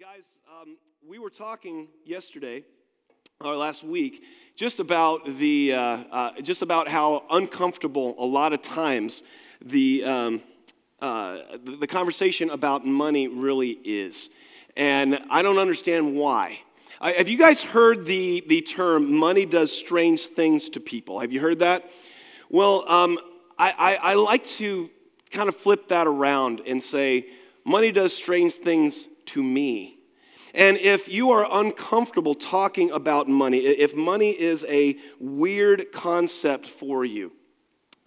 guys, um, we were talking yesterday or last week just about the uh, uh, just about how uncomfortable a lot of times the, um, uh, the conversation about money really is, and I don't understand why. Have you guys heard the the term "money does strange things to people"? Have you heard that? Well, um, I, I, I like to kind of flip that around and say, money does strange things to me. And if you are uncomfortable talking about money, if money is a weird concept for you,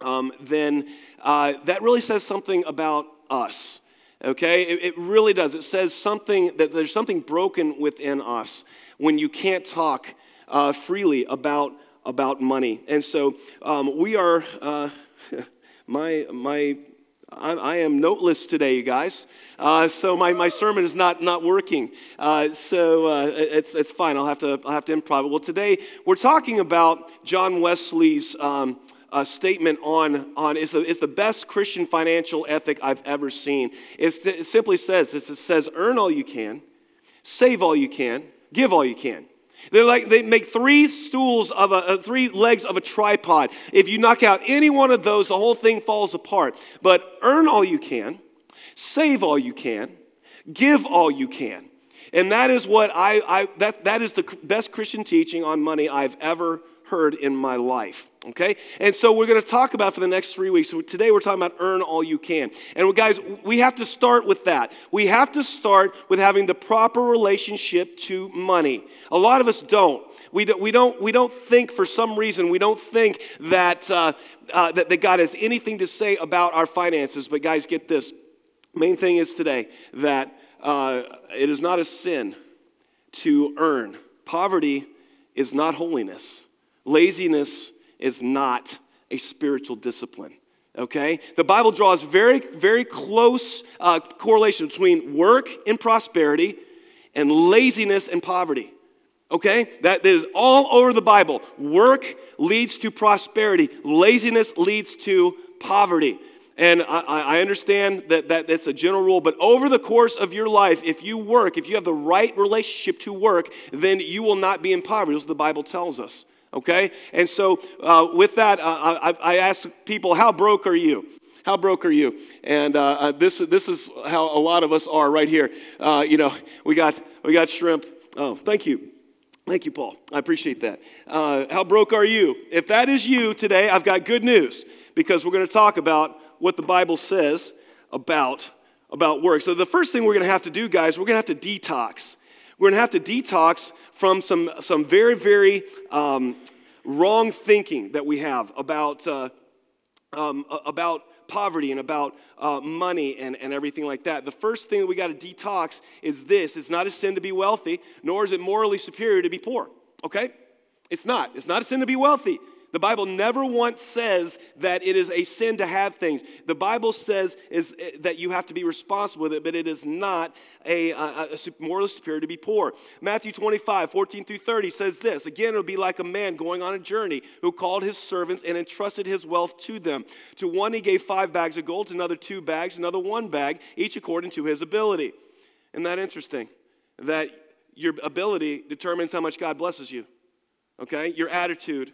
um, then uh, that really says something about us. Okay? It, it, really does. It says something that there's something broken within us when you can't talk uh, freely about, about money. And so um, we are, uh, my, my I, I am noteless today, you guys. Uh, so my, my sermon is not, not working. Uh, so uh, it's, it's fine. I'll have, to, I'll have to improv it. Well, today we're talking about John Wesley's um, uh, statement on, on it's, the, it's the best Christian financial ethic I've ever seen. It's, it simply says, it says, earn all you can, save all you can, give all you can. They're like they make three stools of a, uh, three legs of a tripod. If you knock out any one of those, the whole thing falls apart. But earn all you can, save all you can, give all you can. And that is what I, I that, that is the best Christian teaching on money I've ever heard in my life. Okay? And so we're going to talk about for the next three weeks. So today we're talking about earn all you can. And guys, we have to start with that. We have to start with having the proper relationship to money. A lot of us don't. We don't, we don't, we don't think for some reason, we don't think that, uh, uh, that, that God has anything to say about our finances. But guys, get this. Main thing is today that uh, it is not a sin to earn. Poverty is not holiness. Laziness is not a spiritual discipline. Okay? The Bible draws very, very close uh, correlation between work and prosperity and laziness and poverty. Okay? That, is all over the Bible. Work leads to prosperity, laziness leads to poverty. And I, I, understand that, that that's a general rule, but over the course of your life, if you work, if you have the right relationship to work, then you will not be in poverty. That's what the Bible tells us okay? And so, uh, with that, uh, I, I ask people, How broke are you? How broke are you? And uh, uh, this, this is how a lot of us are right here. Uh, you know, we got, we got shrimp. Oh, thank you. Thank you, Paul. I appreciate that. Uh, how broke are you? If that is you today, I've got good news because we're going to talk about what the Bible says about, about work. So, the first thing we're going to have to do, guys, we're going to have to detox. We're going to have to detox from some, some very, very um, wrong thinking that we have about, uh, um, about poverty and about uh, money and, and everything like that. The first thing that we got to detox is this it's not a sin to be wealthy, nor is it morally superior to be poor, okay? It's not. It's not a sin to be wealthy. The Bible never once says that it is a sin to have things. The Bible says is eh, that you have to be responsible with it, but it is not a, a, a moral superior to be poor. Matthew 25, 14 through 30 says this Again, it'll be like a man going on a journey who called his servants and entrusted his wealth to them. To one he gave five bags of gold, to another two bags, another one bag, each according to his ability. Isn't that interesting? That your ability determines how much God blesses you. Okay? Your attitude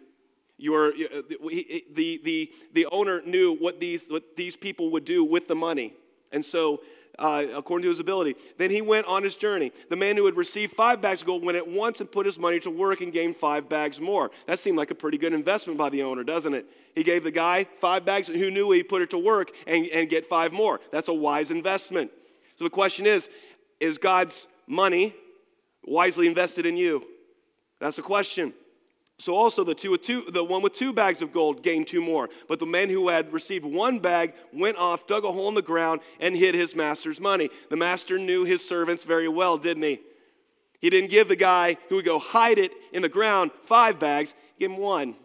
you are, uh, the, the, the owner knew what these, what these people would do with the money. And so, uh, according to his ability, then he went on his journey. The man who had received five bags of gold went at once and put his money to work and gained five bags more. That seemed like a pretty good investment by the owner, doesn't it? He gave the guy five bags, and who knew he put it to work and, and get five more. That's a wise investment. So the question is is God's money wisely invested in you? That's the question. So also the two two, the one with two bags of gold gained two more. But the man who had received one bag went off, dug a hole in the ground, and hid his master's money. The master knew his servants very well, didn't he? He didn't give the guy who would go hide it in the ground five bags, give him one.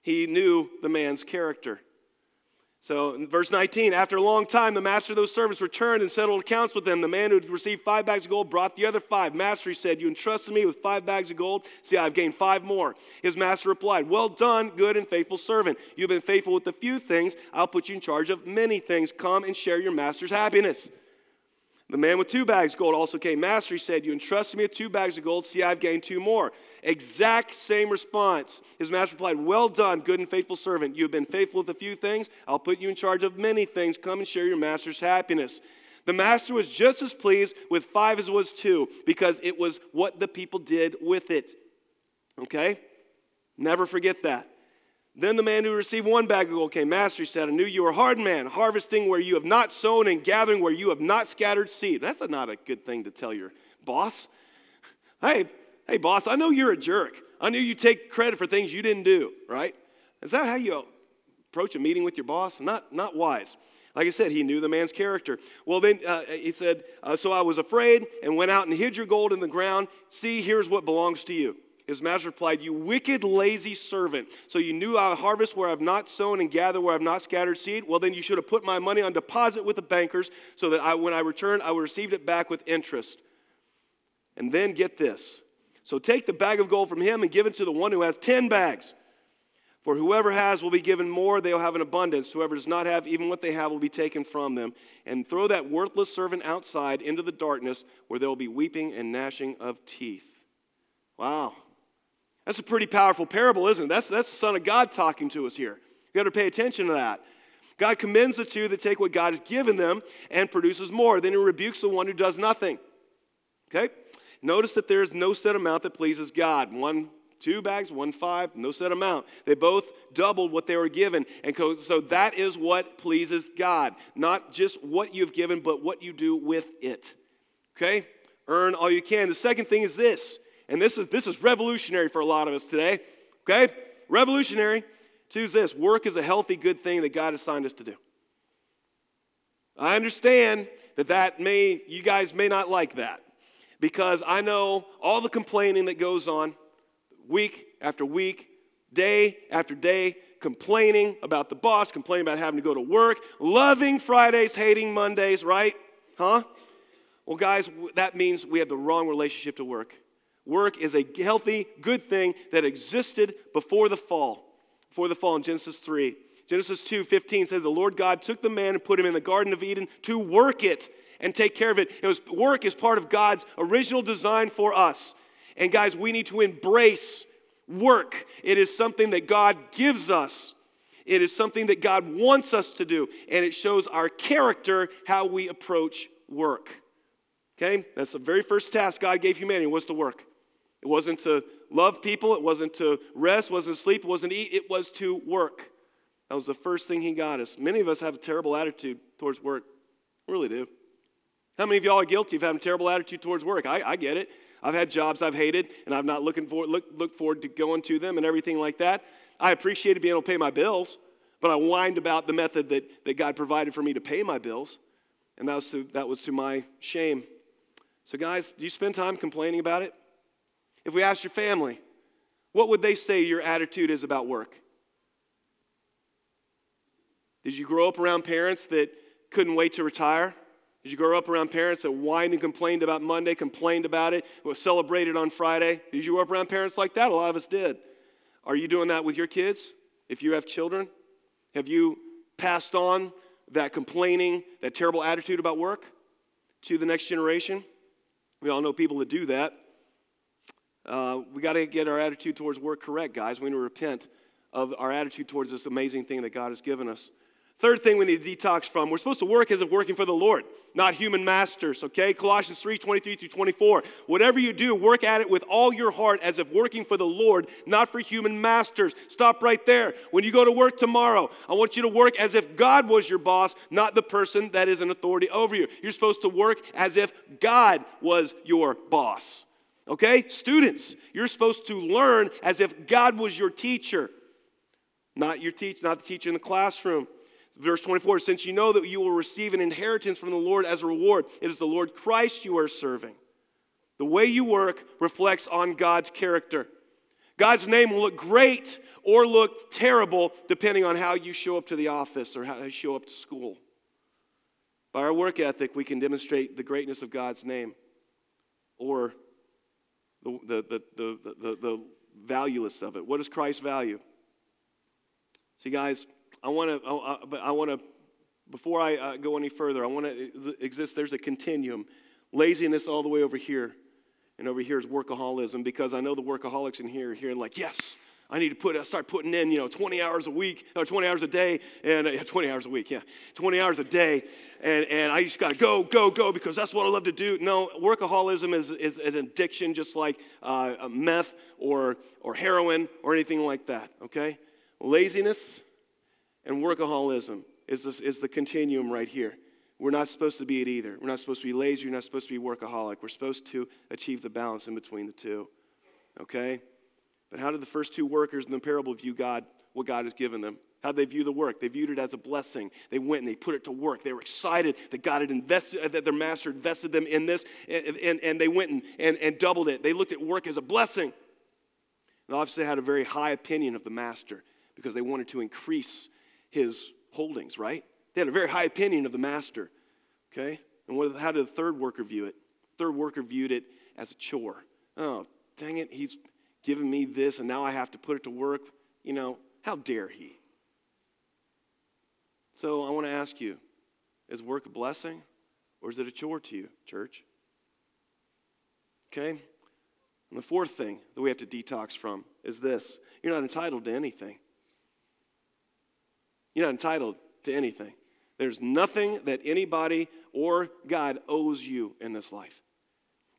He knew the man's character. So, in verse 19, after a long time, the master of those servants returned and settled accounts with them. The man who had received five bags of gold brought the other five. Master, he said, You entrusted me with five bags of gold. See, I've gained five more. His master replied, Well done, good and faithful servant. You've been faithful with a few things. I'll put you in charge of many things. Come and share your master's happiness. The man with two bags of gold also came. Master, he said, You entrusted me with two bags of gold. See, I've gained two more. Exact same response. His master replied, Well done, good and faithful servant. You have been faithful with a few things. I'll put you in charge of many things. Come and share your master's happiness. The master was just as pleased with five as was two because it was what the people did with it. Okay? Never forget that. Then the man who received one bag of gold came. Master, he said, I knew you were a hard man, harvesting where you have not sown and gathering where you have not scattered seed. That's not a good thing to tell your boss. Hey, hey, boss, I know you're a jerk. I knew you take credit for things you didn't do, right? Is that how you approach a meeting with your boss? Not, not wise. Like I said, he knew the man's character. Well, then uh, he said, uh, So I was afraid and went out and hid your gold in the ground. See, here's what belongs to you. His master replied, You wicked, lazy servant. So you knew I harvest where I've not sown and gather where I've not scattered seed? Well, then you should have put my money on deposit with the bankers so that I, when I return, I would receive it back with interest. And then get this. So take the bag of gold from him and give it to the one who has 10 bags. For whoever has will be given more, they'll have an abundance. Whoever does not have, even what they have will be taken from them. And throw that worthless servant outside into the darkness where there will be weeping and gnashing of teeth. Wow. That's a pretty powerful parable, isn't it? That's, that's the Son of God talking to us here. You got to pay attention to that. God commends the two that take what God has given them and produces more. Then he rebukes the one who does nothing. Okay? Notice that there is no set amount that pleases God. One, two bags, one, five, no set amount. They both doubled what they were given. And so that is what pleases God. Not just what you've given, but what you do with it. Okay? Earn all you can. The second thing is this and this is, this is revolutionary for a lot of us today, okay? Revolutionary. Choose this work is a healthy, good thing that God assigned us to do. I understand that that may, you guys may not like that because I know all the complaining that goes on week after week, day after day, complaining about the boss, complaining about having to go to work, loving Fridays, hating Mondays, right? Huh? Well, guys, that means we have the wrong relationship to work. Work is a healthy, good thing that existed before the fall. Before the fall in Genesis 3. Genesis 2 15 says, The Lord God took the man and put him in the Garden of Eden to work it and take care of it. It was work is part of God's original design for us. And guys, we need to embrace work. It is something that God gives us. It is something that God wants us to do, and it shows our character how we approach work. Okay? That's the very first task God gave humanity was to work. It wasn't to love people, it wasn't to rest, wasn't to sleep, wasn't to eat, it was to work. That was the first thing he got us. Many of us have a terrible attitude towards work. We really do. How many of y'all are guilty of having a terrible attitude towards work? I, I get it. I've had jobs I've hated, and I'm not looking for look, look forward to going to them and everything like that. I appreciated being able to pay my bills, but I whined about the method that, that God provided for me to pay my bills, and that was to, that was to my shame. So, guys, do you spend time complaining about it? If we asked your family, what would they say your attitude is about work? Did you grow up around parents that couldn't wait to retire? Did you grow up around parents that whined and complained about Monday, complained about it, was celebrated on Friday? Did you grow up around parents like that? A lot of us did. Are you doing that with your kids? If you have children, have you passed on that complaining, that terrible attitude about work to the next generation? We all know people that do that. Uh, we got to get our attitude towards work correct, guys. We need to repent of our attitude towards this amazing thing that God has given us. Third thing we need to detox from, we're supposed to work as if working for the Lord, not human masters, okay? Colossians 3 23 through 24. Whatever you do, work at it with all your heart as if working for the Lord, not for human masters. Stop right there. When you go to work tomorrow, I want you to work as if God was your boss, not the person that is an authority over you. You're supposed to work as if God was your boss. Okay? Students, you're supposed to learn as if God was your teacher, not your teacher, not the teacher in the classroom. Verse 24, since you know that you will receive an inheritance from the Lord as a reward, it is the Lord Christ you are serving. The way you work reflects on God's character. God's name will look great or look terrible depending on how you show up to the office or how you show up to school. By our work ethic, we can demonstrate the greatness of God's name or the, the, the, the, the, valueless of it. What does Christ value? See, guys, I want to I, I want to before I uh, go any further, I want to exist. There's a continuum. Laziness all the way over here, and over here is workaholism because I know the workaholics in here are here like, yes, I need to put, start putting in, you know, 20 hours a week or 20 hours a day, and uh, 20 hours a week, yeah, 20 hours a day, and, and I just got to go, go, go because that's what I love to do. No, workaholism is, is an addiction just like uh, meth or, or heroin or anything like that, okay? Laziness and workaholism is, this, is the continuum right here. We're not supposed to be it either. We're not supposed to be lazy. We're not supposed to be workaholic. We're supposed to achieve the balance in between the two, okay? But how did the first two workers in the parable view God, what God has given them? How they view the work? They viewed it as a blessing. They went and they put it to work. They were excited that God had invested, that their master invested them in this, and, and, and they went and, and, and doubled it. They looked at work as a blessing. And obviously had a very high opinion of the master because they wanted to increase his holdings, right? They had a very high opinion of the master, okay? And what, how did the third worker view it? third worker viewed it as a chore. Oh, dang it, he's given me this and now I have to put it to work. You know, how dare he? So I want to ask you is work a blessing or is it a chore to you, church? Okay? And the fourth thing that we have to detox from is this you're not entitled to anything. You're not entitled to anything. There's nothing that anybody or God owes you in this life.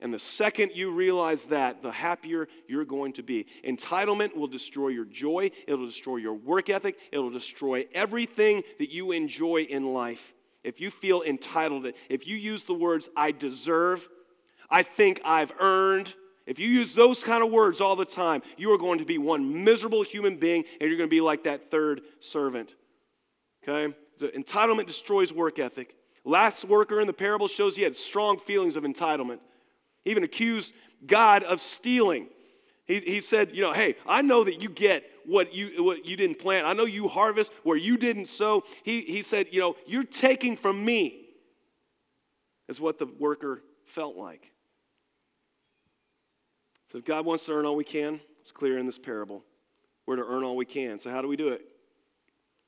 And the second you realize that, the happier you're going to be. Entitlement will destroy your joy, it'll destroy your work ethic, it'll destroy everything that you enjoy in life. If you feel entitled, if you use the words, I deserve, I think I've earned, if you use those kind of words all the time, you are going to be one miserable human being and you're going to be like that third servant. Okay? The entitlement destroys work ethic. Last worker in the parable shows he had strong feelings of entitlement. He even accused God of stealing. He, he said, You know, hey, I know that you get what you, what you didn't plant. I know you harvest where you didn't sow. He, he said, You know, you're taking from me, is what the worker felt like. So if God wants to earn all we can, it's clear in this parable. We're to earn all we can. So how do we do it?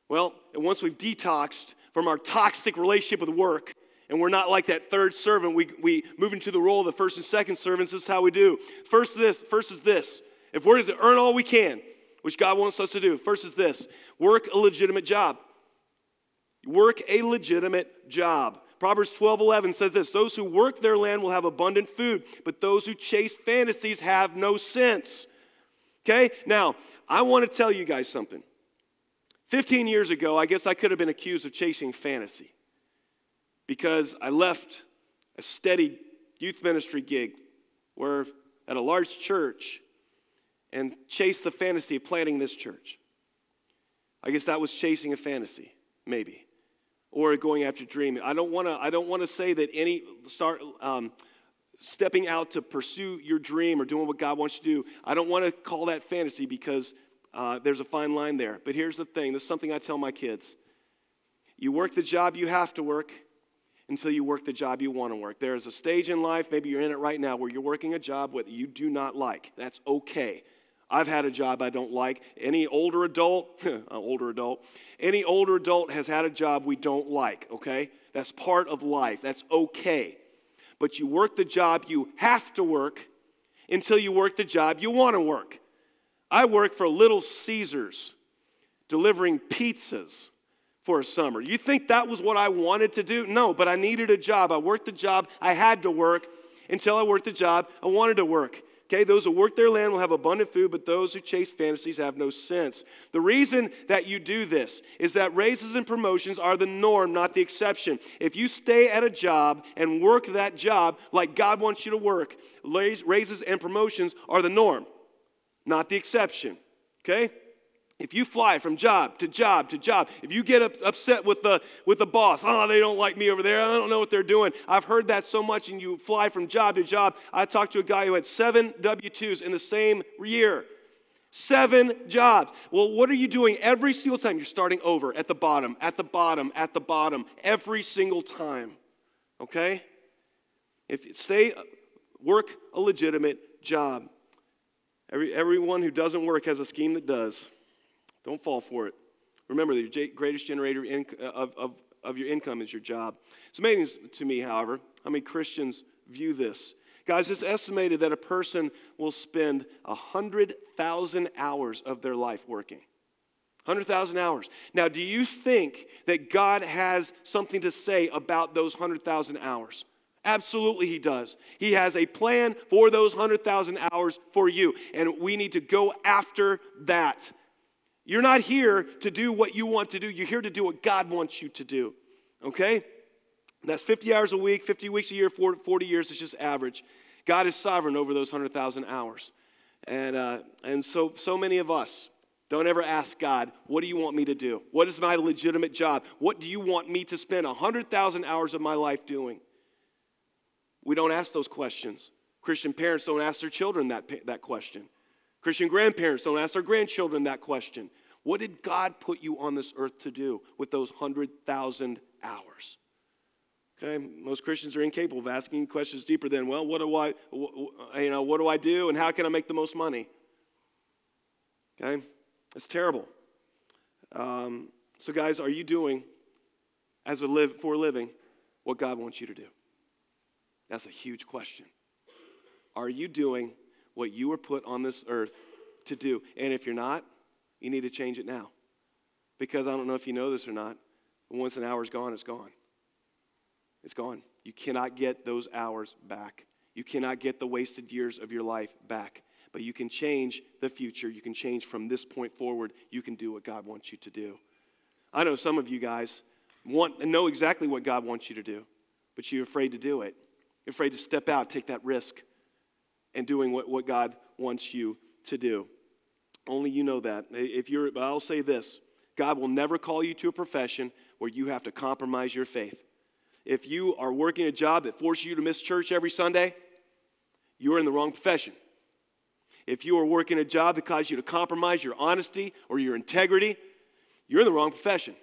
Well, once we've detoxed from our toxic relationship with work, and we're not like that third servant. We, we move into the role of the first and second servants. This is how we do. First, this. First is this. If we're to earn all we can, which God wants us to do, first is this work a legitimate job. Work a legitimate job. Proverbs 12 11 says this Those who work their land will have abundant food, but those who chase fantasies have no sense. Okay? Now, I want to tell you guys something. 15 years ago, I guess I could have been accused of chasing fantasy because I left a steady youth ministry gig where at a large church and chased the fantasy of planting this church. I guess that was chasing a fantasy, maybe, or going after dreaming. I don't want to. I don't want to say that any start um, stepping out to pursue your dream or doing what God wants you to do. I don't want to call that fantasy because uh, there's a fine line there. But here's the thing. This is something I tell my kids. You work the job you have to work, until you work the job you want to work. There is a stage in life, maybe you're in it right now, where you're working a job that you do not like. That's okay. I've had a job I don't like. Any older adult, older adult, any older adult has had a job we don't like, okay? That's part of life. That's okay. But you work the job you have to work until you work the job you want to work. I work for Little Caesars delivering pizzas for a summer. You think that was what I wanted to do? No, but I needed a job. I worked the job I had to work until I worked the job I wanted to work. Okay, those who work their land will have abundant food, but those who chase fantasies have no sense. The reason that you do this is that raises and promotions are the norm, not the exception. If you stay at a job and work that job like God wants you to work, raises and promotions are the norm, not the exception. Okay? If you fly from job to job to job, if you get upset with the, with the boss, oh, they don't like me over there, I don't know what they're doing. I've heard that so much, and you fly from job to job. I talked to a guy who had seven W 2s in the same year. Seven jobs. Well, what are you doing every single time? You're starting over at the bottom, at the bottom, at the bottom, every single time. Okay? If stay, work a legitimate job. Every, everyone who doesn't work has a scheme that does. Don't fall for it. Remember, the greatest generator of, of, of your income is your job. It's amazing to me, however, how many Christians view this. Guys, it's estimated that a person will spend 100,000 hours of their life working. 100,000 hours. Now, do you think that God has something to say about those 100,000 hours? Absolutely, He does. He has a plan for those 100,000 hours for you, and we need to go after that. You're not here to do what you want to do, you're here to do what God wants you to do, okay? That's 50 hours a week, 50 weeks a year, 40 years is just average. God is sovereign over those 100,000 hours. And, uh, and so, so many of us, don't ever ask God, what do you want me to do? What is my legitimate job? What do you want me to spend 100,000 hours of my life doing? We don't ask those questions. Christian parents don't ask their children that, that question. Christian grandparents don't ask their grandchildren that question. What did God put you on this earth to do with those 100,000 hours? Okay, most Christians are incapable of asking questions deeper than, well, what do I, you know, what do I do and how can I make the most money? Okay, it's terrible. Um, so, guys, are you doing, as a live for a living, what God wants you to do? That's a huge question. Are you doing what you were put on this earth to do? And if you're not, you need to change it now. Because I don't know if you know this or not, once an hour's gone, it's gone. It's gone. You cannot get those hours back. You cannot get the wasted years of your life back but you can change the future. You can change from this point forward. You can do what God wants you to do. I know some of you guys want and know exactly what God wants you to do, but you're afraid to do it. You're afraid to step out, take that risk, and doing what, what God wants you to do. Only you know that. If you're, but I'll say this God will never call you to a profession where you have to compromise your faith. If you are working a job that forces you to miss church every Sunday, you're in the wrong profession. If you are working a job that causes you to compromise your honesty or your integrity, you're in the wrong profession.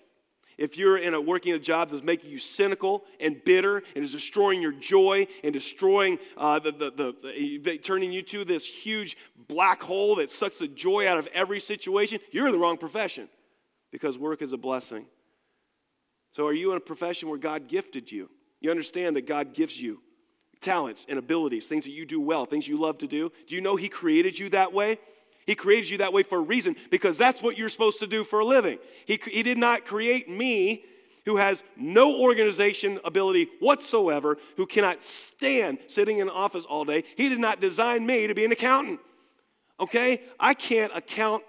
If you're in a working a job that's making you cynical and bitter and is destroying your joy and destroying uh, the, the, the, the, turning you to this huge black hole that sucks the joy out of every situation, you're in the wrong profession because work is a blessing. So, are you in a profession where God gifted you? You understand that God gives you talents and abilities, things that you do well, things you love to do. Do you know He created you that way? He created you that way for a reason because that's what you're supposed to do for a living. He, he did not create me, who has no organization ability whatsoever, who cannot stand sitting in an office all day. He did not design me to be an accountant. Okay? I can't account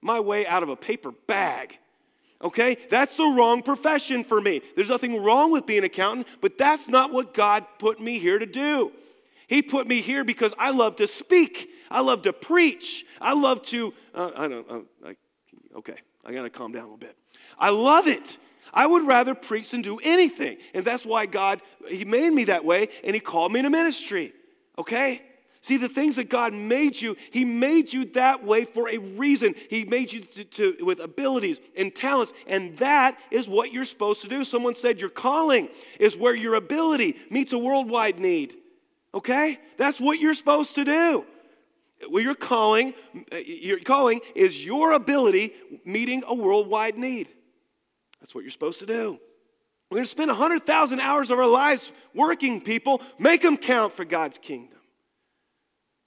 my way out of a paper bag. Okay? That's the wrong profession for me. There's nothing wrong with being an accountant, but that's not what God put me here to do. He put me here because I love to speak. I love to preach. I love to, uh, I don't, uh, I, okay, I gotta calm down a little bit. I love it. I would rather preach than do anything. And that's why God, He made me that way and He called me to ministry. Okay? See, the things that God made you, He made you that way for a reason. He made you to, to, with abilities and talents, and that is what you're supposed to do. Someone said your calling is where your ability meets a worldwide need. Okay? That's what you're supposed to do. Well, your calling, your calling is your ability meeting a worldwide need. That's what you're supposed to do. We're going to spend 100,000 hours of our lives working, people. Make them count for God's kingdom.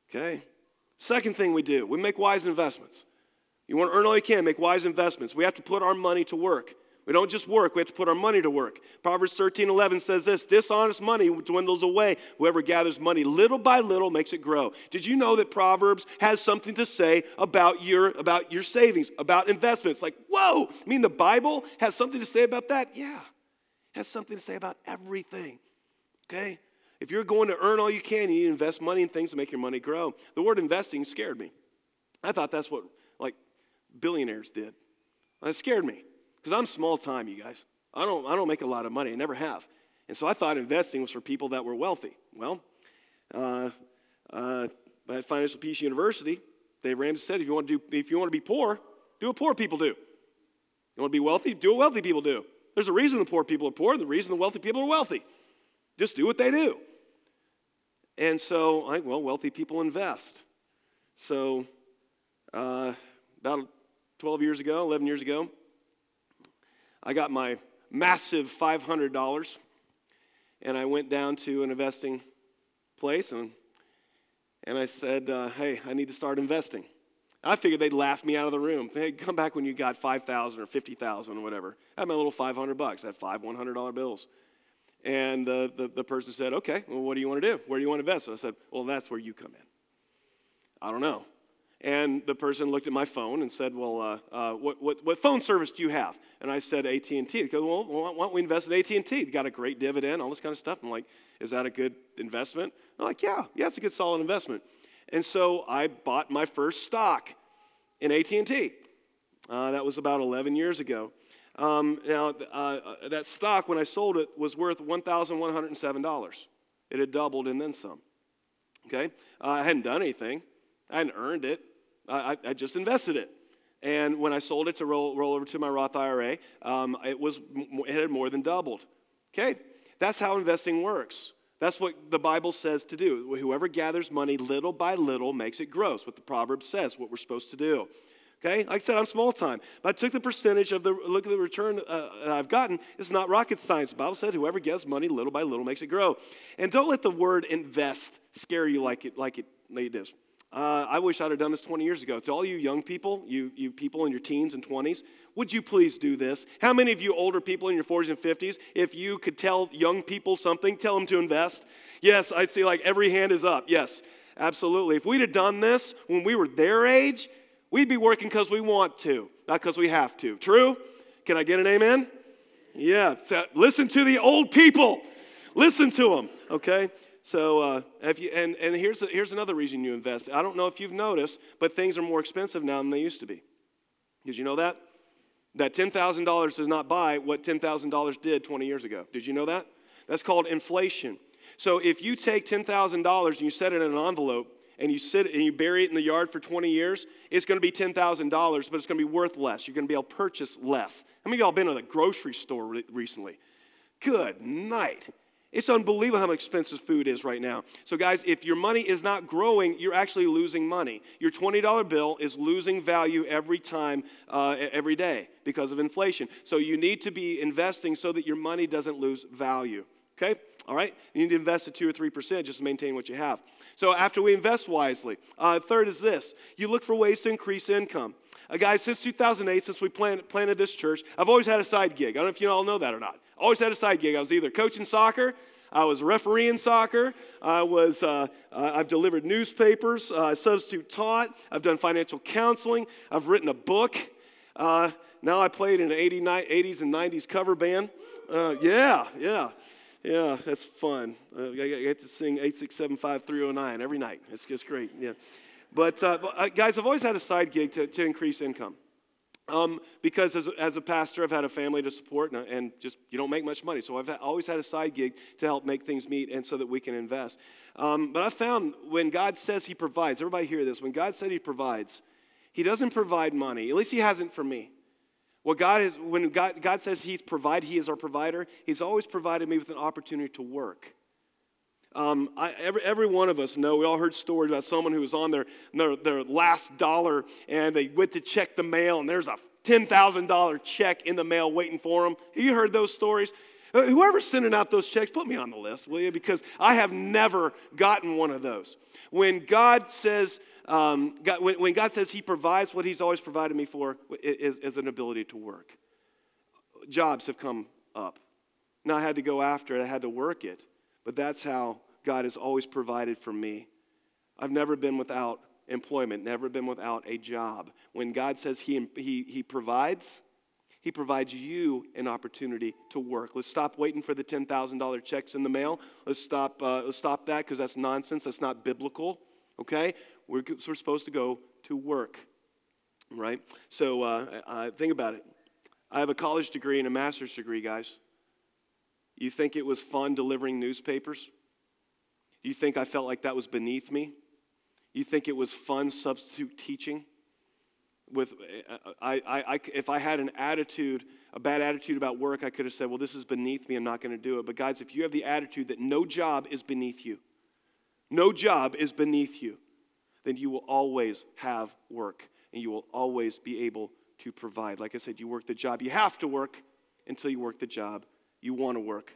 Okay? Second thing we do, we make wise investments. You want to earn all you can, make wise investments. We have to put our money to work. We don't just work, we have to put our money to work. Proverbs 13 11 says this dishonest money dwindles away. Whoever gathers money little by little makes it grow. Did you know that Proverbs has something to say about your, about your savings, about investments? Like, whoa, I mean, the Bible has something to say about that? Yeah, it has something to say about everything. Okay? If you're going to earn all you can, you need to invest money in things to make your money grow. The word investing scared me. I thought that's what like billionaires did. and It scared me because I'm small time, you guys. I don't, I don't make a lot of money. I never have. And so I thought investing was for people that were wealthy. Well, uh, uh, at Financial Peace University, Dave Ramsey said, if you want to do, if you want to be poor, do what poor people do. You want to be wealthy? Do what wealthy people do. There's a reason the poor people are poor, and the reason the wealthy people are wealthy. Just do what they do. And so, I, well, wealthy people invest. So, uh, about 12 years ago, 11 years ago, I got my massive $500 and I went down to an investing place and, and I said, uh, Hey, I need to start investing. I figured they'd laugh me out of the room. Hey, come back when you got 5000 or 50000 or whatever. I had my little 500 bucks. I had five $100 bills. And the, the, the, person said, Okay, well, what do you want to do? Where do you want to invest? I said, Well, that's where you come in. I don't know. And the person looked at my phone and said, "Well, uh, uh, what, what, what, phone service do you have?" And I said, "AT&T." He goes, "Well, why don't we invest in AT&T? They Got a great dividend, all this kind of stuff." I'm like, "Is that a good investment?" I'm like, "Yeah, yeah, it's a good, solid investment." And so I bought my first stock in AT&T. Uh, that was about 11 years ago. Um, now, uh, uh, that stock, when I sold it, was worth $1,107. It had doubled and then some. Okay? Uh, I hadn't done anything. I hadn't earned it. I, I just invested it. And when I sold it to roll, roll over to my Roth IRA, um, it, was, it had more than doubled. Okay? That's how investing works. That's what the Bible says to do. Whoever gathers money little by little makes it grow. What the proverb says, what we're supposed to do. Okay? Like I said, I'm small time. But I took the percentage of the, look at the return uh, I've gotten. It's not rocket science. The Bible said whoever gets money little by little makes it grow. And don't let the word invest scare you like it, like it, like it is. Uh, I wish I'd have done this 20 years ago. To all you young people, you, you people in your teens and 20s, would you please do this? How many of you older people in your 40s and 50s, if you could tell young people something, tell them to invest? Yes, I'd see like every hand is up. Yes, absolutely. If we'd have done this when we were their age, we'd be working because we want to, not because we have to. True? Can I get an amen? Yeah. So listen to the old people. Listen to them, okay? So, uh, you, and, and here's, here's another reason you invest. I don't know if you've noticed, but things are more expensive now than they used to be. Did you know that? That $10,000 does not buy what $10,000 did 20 years ago. Did you know that? That's called inflation. So if you take $10,000 and you set it in an envelope and you sit and you bury it in the yard for 20 years, it's going to be $10,000, but it's going to be worth less. You're going to be able to purchase less. How many of y'all been to the grocery store recently? Good night. It's unbelievable how expensive food is right now. So, guys, if your money is not growing, you're actually losing money. Your $20 bill is losing value every time, uh, every day because of inflation. So, you need to be investing so that your money doesn't lose value. Okay? All right? You need to invest at 2 or 3% just to maintain what you have. So, after we invest wisely, uh, third is this you look for ways to increase income. Uh, guys, since 2008, since we planted, planted this church, I've always had a side gig. I don't know if you all know that or not. Always had a side gig. I was either coaching soccer, I was refereeing soccer. I was, uh, uh, I've delivered newspapers. Uh, I substitute taught. I've done financial counseling. I've written a book. Uh, now I played in an 80, 80s and 90s cover band. Uh, yeah, yeah, yeah, that's fun. Uh, I get to sing 8675309 every night. It's just great, yeah. But guys, I've always had a side gig to, to increase income. Um, because as, as a pastor, I've had a family to support, and, and just you don't make much money. So I've always had a side gig to help make things meet and so that we can invest. Um, but I found when God says He provides, everybody hear this, when God said He provides, He doesn't provide money. At least He hasn't for me. What God is, when God, God says He's provide, He is our provider, He's always provided me with an opportunity to work. Um, I, every, every one of us know, we all heard stories about someone who was on their, their, their last dollar and they went to check the mail and there's a $10,000 check in the mail waiting for them. Have you heard those stories? Uh, whoever's sending out those checks, put me on the list, will you? Because I have never gotten one of those. When God says, um, God, when, when, God says He provides what He's always provided me for, is, is an ability to work. Jobs have come up. Now I had to go after it, I had to work it. But that's how God has always provided for me. I've never been without employment, never been without a job. When God says He, he, he provides, He provides you an opportunity to work. Let's stop waiting for the $10,000 checks in the mail. Let's stop, uh, let's stop that because that's nonsense. That's not biblical, okay? We're, we're supposed to go to work, right? So uh, uh, think about it. I have a college degree and a master's degree, guys. You think it was fun delivering newspapers? You think I felt like that was beneath me? You think it was fun substitute teaching? With, I, I, I, if I had an attitude, a bad attitude about work, I could have said, well, this is beneath me, I'm not going to do it. But guys, if you have the attitude that no job is beneath you, no job is beneath you, then you will always have work and you will always be able to provide. Like I said, you work the job you have to work, until you work the job you want to work.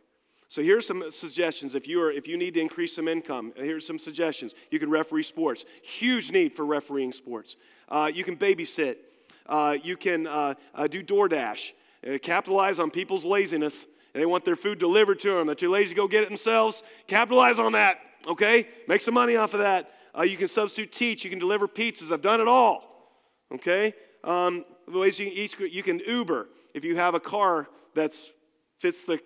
So here's some suggestions. If you are, if you need to increase some income, here's some suggestions. You can referee sports. Huge need for refereeing sports. Uh, you can babysit. Uh, you can uh, uh do DoorDash. Uh, capitalize on people's laziness. They want their food delivered to them. They're too lazy to go get it themselves. Capitalize on that. Okay, make some money off of that. Uh, you can substitute teach. You can deliver pizzas. I've done it all. Okay. Um, the ways you can, eat, you can Uber if you have a car that's fits the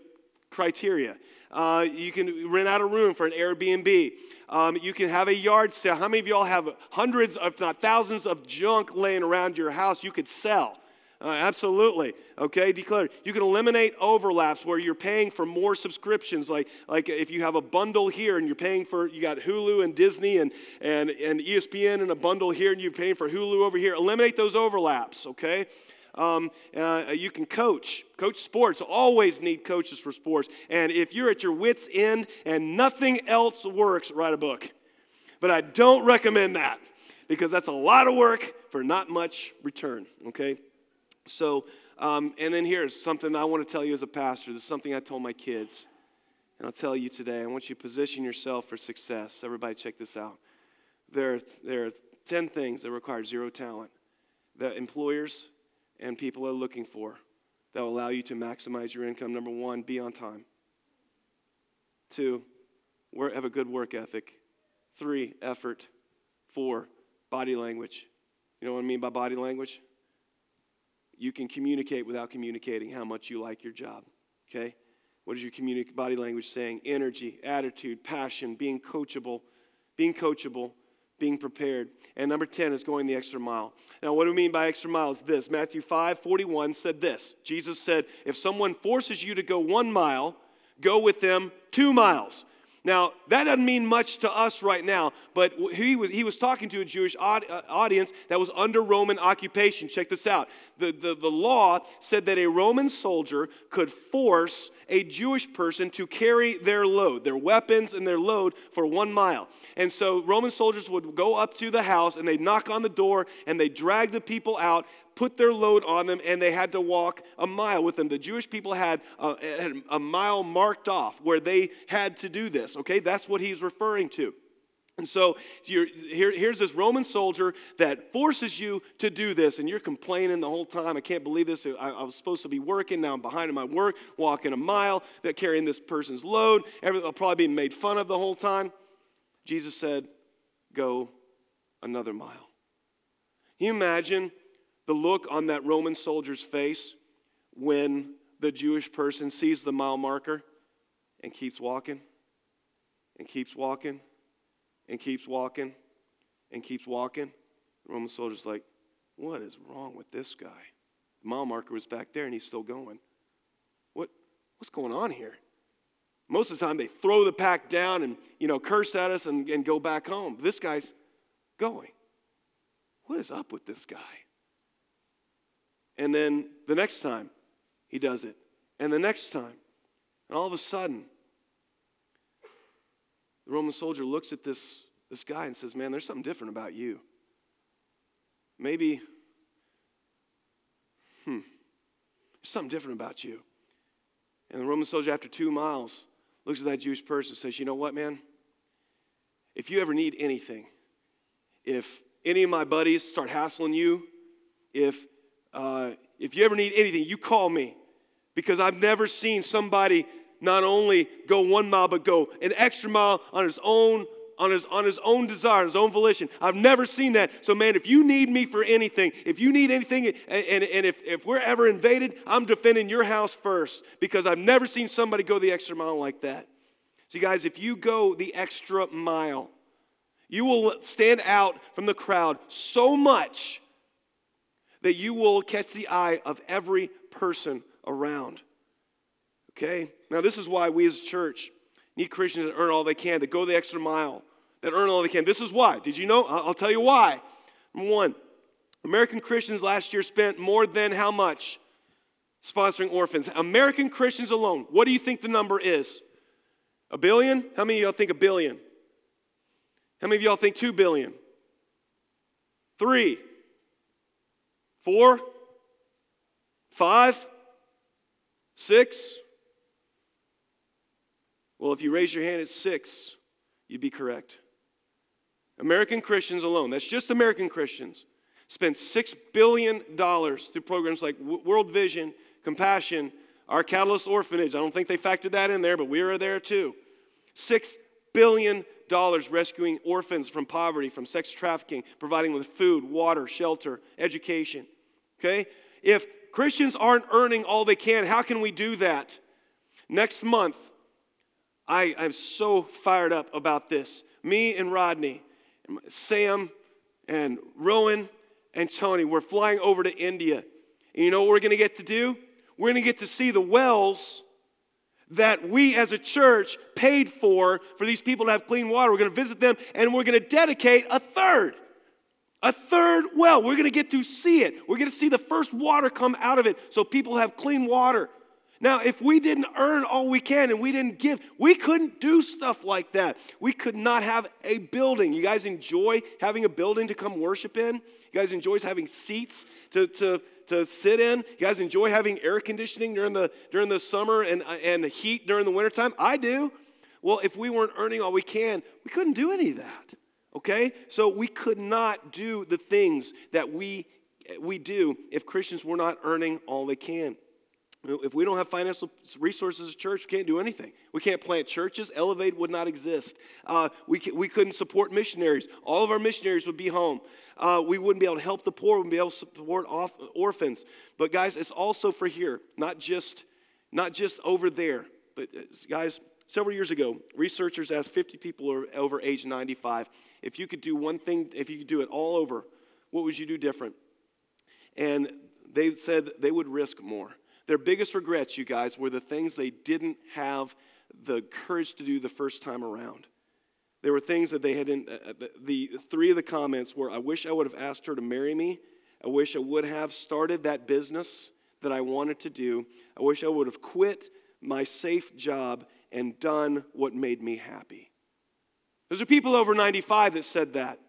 criteria. Uh, you can rent out a room for an Airbnb. Um, you can have a yard sale. How many of y'all have hundreds, if not thousands, of junk laying around your house you could sell? Uh, absolutely. Okay, declare. You can eliminate overlaps where you're paying for more subscriptions. Like, like if you have a bundle here and you're paying for, you got Hulu and Disney and, and, and ESPN and a bundle here and you're paying for Hulu over here. Eliminate those overlaps, okay? Um, uh, you can coach. Coach sports. Always need coaches for sports. And if you're at your wits' end and nothing else works, write a book. But I don't recommend that because that's a lot of work for not much return, okay? So, um, and then here's something I want to tell you as a pastor. This is something I told my kids. And I'll tell you today. I want you to position yourself for success. Everybody, check this out. There are, there are 10 things that require zero talent that employers and people are looking for that will allow you to maximize your income. Number one, be on time. Two, have a good work ethic. Three, effort. Four, body language. You know what I mean by body language? You can communicate without communicating how much you like your job. Okay? What is your body language saying? Energy, attitude, passion, being coachable, being coachable, being prepared. And number 10 is going the extra mile. Now, what do we mean by extra mile is this Matthew 5 41 said this Jesus said, If someone forces you to go one mile, go with them two miles. Now, that doesn't mean much to us right now, but he was, he was talking to a Jewish uh, audience that was under Roman occupation. Check this out. The, the, the law said that a Roman soldier could force a Jewish person to carry their load, their weapons and their load, for one mile. And so Roman soldiers would go up to the house and they'd knock on the door and they'd drag the people out put their load on them and they had to walk a mile with them. The Jewish people had a, a mile marked off where they had to do this, okay? That's what he's referring to. And so here, here's this Roman soldier that forces you to do this, and you're complaining the whole time. I can't believe this. I, I, was supposed to be working. Now I'm behind in my work, walking a mile, that carrying this person's load. Everything, I'll probably being made fun of the whole time. Jesus said, Go another mile. Can you imagine the look on that Roman soldier's face when the Jewish person sees the mile marker and keeps walking and keeps walking and keeps walking and keeps walking. The Roman soldier's like, What is wrong with this guy? The mile marker was back there and he's still going. What, what's going on here? Most of the time they throw the pack down and you know curse at us and, and go back home. This guy's going. What is up with this guy? And then the next time, he does it. And the next time. And all of a sudden, the Roman soldier looks at this, this guy and says, Man, there's something different about you. Maybe, hmm, there's something different about you. And the Roman soldier, after two miles, looks at that Jewish person and says, You know what, man? If you ever need anything, if any of my buddies start hassling you, if uh, if you ever need anything, you call me because I've never seen somebody not only go one mile, but go an extra mile on his own. On his, on his own desire, his own volition. I've never seen that. So, man, if you need me for anything, if you need anything, and, and, and if, if we're ever invaded, I'm defending your house first because I've never seen somebody go the extra mile like that. See, guys, if you go the extra mile, you will stand out from the crowd so much that you will catch the eye of every person around. Okay? Now, this is why we as a church need Christians that earn all they can, that go the extra mile, that earn all they can. This is why. Did you know? I'll tell you why. Number one, American Christians last year spent more than how much sponsoring orphans? American Christians alone. What do you think the number is? A billion? How many of y'all think a billion? How many of y'all think two billion? Three? Four? Five? Six? Well, if you raise your hand at six, you'd be correct. American Christians alone, that's just American Christians, spent $6 billion through programs like World Vision, Compassion, our Catalyst Orphanage. I don't think they factored that in there, but we are there too. $6 billion rescuing orphans from poverty, from sex trafficking, providing with food, water, shelter, education. Okay? If Christians aren't earning all they can, how can we do that? Next month, I, I'm so fired up about this. Me and Rodney, Sam and Rowan and Tony, we're flying over to India. And you know what we're going to get to do? We're going to get to see the wells that we as a church paid for for these people to have clean water. We're going to visit them and we're going to dedicate a third. A third well. We're going to get to see it. We're going to see the first water come out of it so people have clean water. Now, if we didn't earn all we can and we didn't give, we couldn't do stuff like that. We could not have a building. You guys enjoy having a building to come worship in? You guys enjoy having seats to, to, to sit in? You guys enjoy having air conditioning during the, during the summer and, and heat during the wintertime? I do. Well, if we weren't earning all we can, we couldn't do any of that. Okay? So we could not do the things that we, we do if Christians were not earning all they can. If we don't have financial resources as a church, we can't do anything. We can't plant churches. Elevate would not exist. Uh, we, we couldn't support missionaries. All of our missionaries would be home. Uh, we wouldn't be able to help the poor. We wouldn't be able to support off, orphans. But guys, it's also for here, not just, not just over there. But uh, guys, several years ago, researchers asked 50 people over age 95 if you could do one thing, if you could do it all over, what would you do different? And they said they would risk more. Their biggest regrets, you guys, were the things they didn't have the courage to do the first time around. There were things that they had in uh, uh, the, the three of the comments were I wish I would have asked her to marry me. I wish I would have started that business that I wanted to do. I wish I would have quit my safe job and done what made me happy. There's a people over 95 that said that.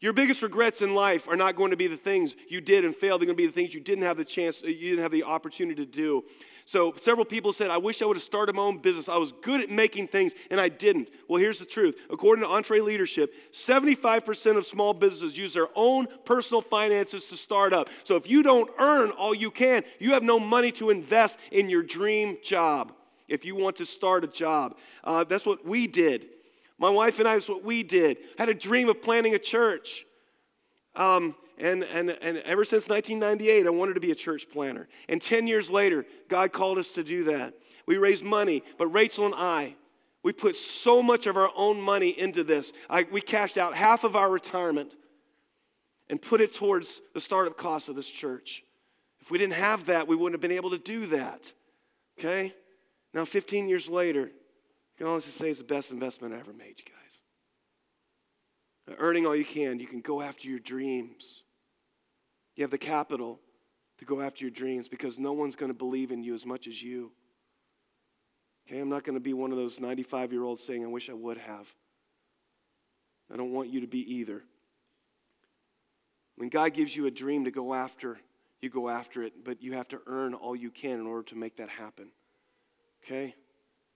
Your biggest regrets in life are not going to be the things you did and failed. They're going to be the things you didn't have the chance, uh, you didn't have the opportunity to do. So several people said, I wish I would have started my own business. I was good at making things and I didn't. Well, here's the truth. According to EntreLeadership, 75% of small businesses use their own personal finances to start up. So if you don't earn all you can, you have no money to invest in your dream job if you want to start a job. Uh, that's what we did. My wife and I, that's what we did. I had a dream of planting a church. Um, and, and, and ever since 1998, I wanted to be a church planter. And 10 years later, God called us to do that. We raised money, but Rachel and I, we put so much of our own money into this. I, we cashed out half of our retirement and put it towards the startup costs of this church. If we didn't have that, we wouldn't have been able to do that. Okay? Now, 15 years later, I can honestly say it's the best investment I ever made, you guys. Uh, earning all you can, you can go after your dreams. You have the capital to go after your dreams because no one's going to believe in you as much as you. Okay, I'm not going to be one of those 95 year olds saying, I wish I would have. I don't want you to be either. When God gives you a dream to go after, you go after it, but you have to earn all you can in order to make that happen. Okay?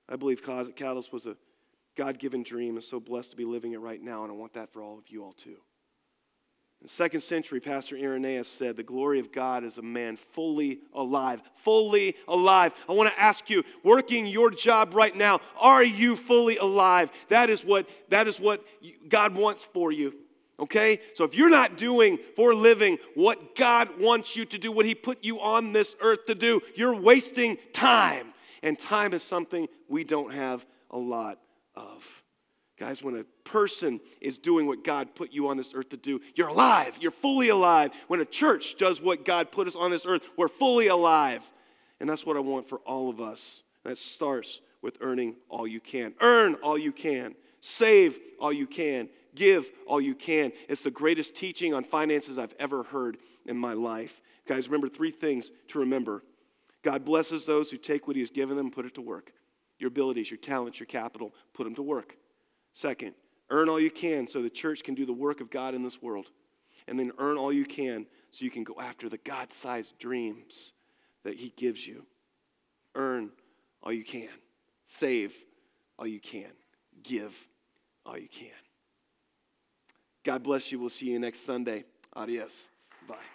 I believe Catalyst was a God given dream and so blessed to be living it right now, and I want that for all of you all too. In the second century, Pastor Irenaeus said, The glory of God is a man fully alive. Fully alive. I want to ask you, working your job right now, are you fully alive? That is what, that is what God wants for you. Okay? So if you're not doing for living what God wants you to do, what He put you on this earth to do, you're wasting time. And time is something we don't have a lot of. Guys, when a person is doing what God put you on this earth to do, you're alive. You're fully alive. When a church does what God put us on this earth, we're fully alive. And that's what I want for all of us. That starts with earning all you can. Earn all you can. Save all you can. Give all you can. It's the greatest teaching on finances I've ever heard in my life. Guys, remember three things to remember God blesses those who take what He has given them and put it to work. Your abilities, your talents, your capital, put them to work. Second, earn all you can so the church can do the work of God in this world. And then earn all you can so you can go after the God sized dreams that He gives you. earn all you can, save all you can, give all you can. God bless you. We'll see you next Sunday. Adios. Bye.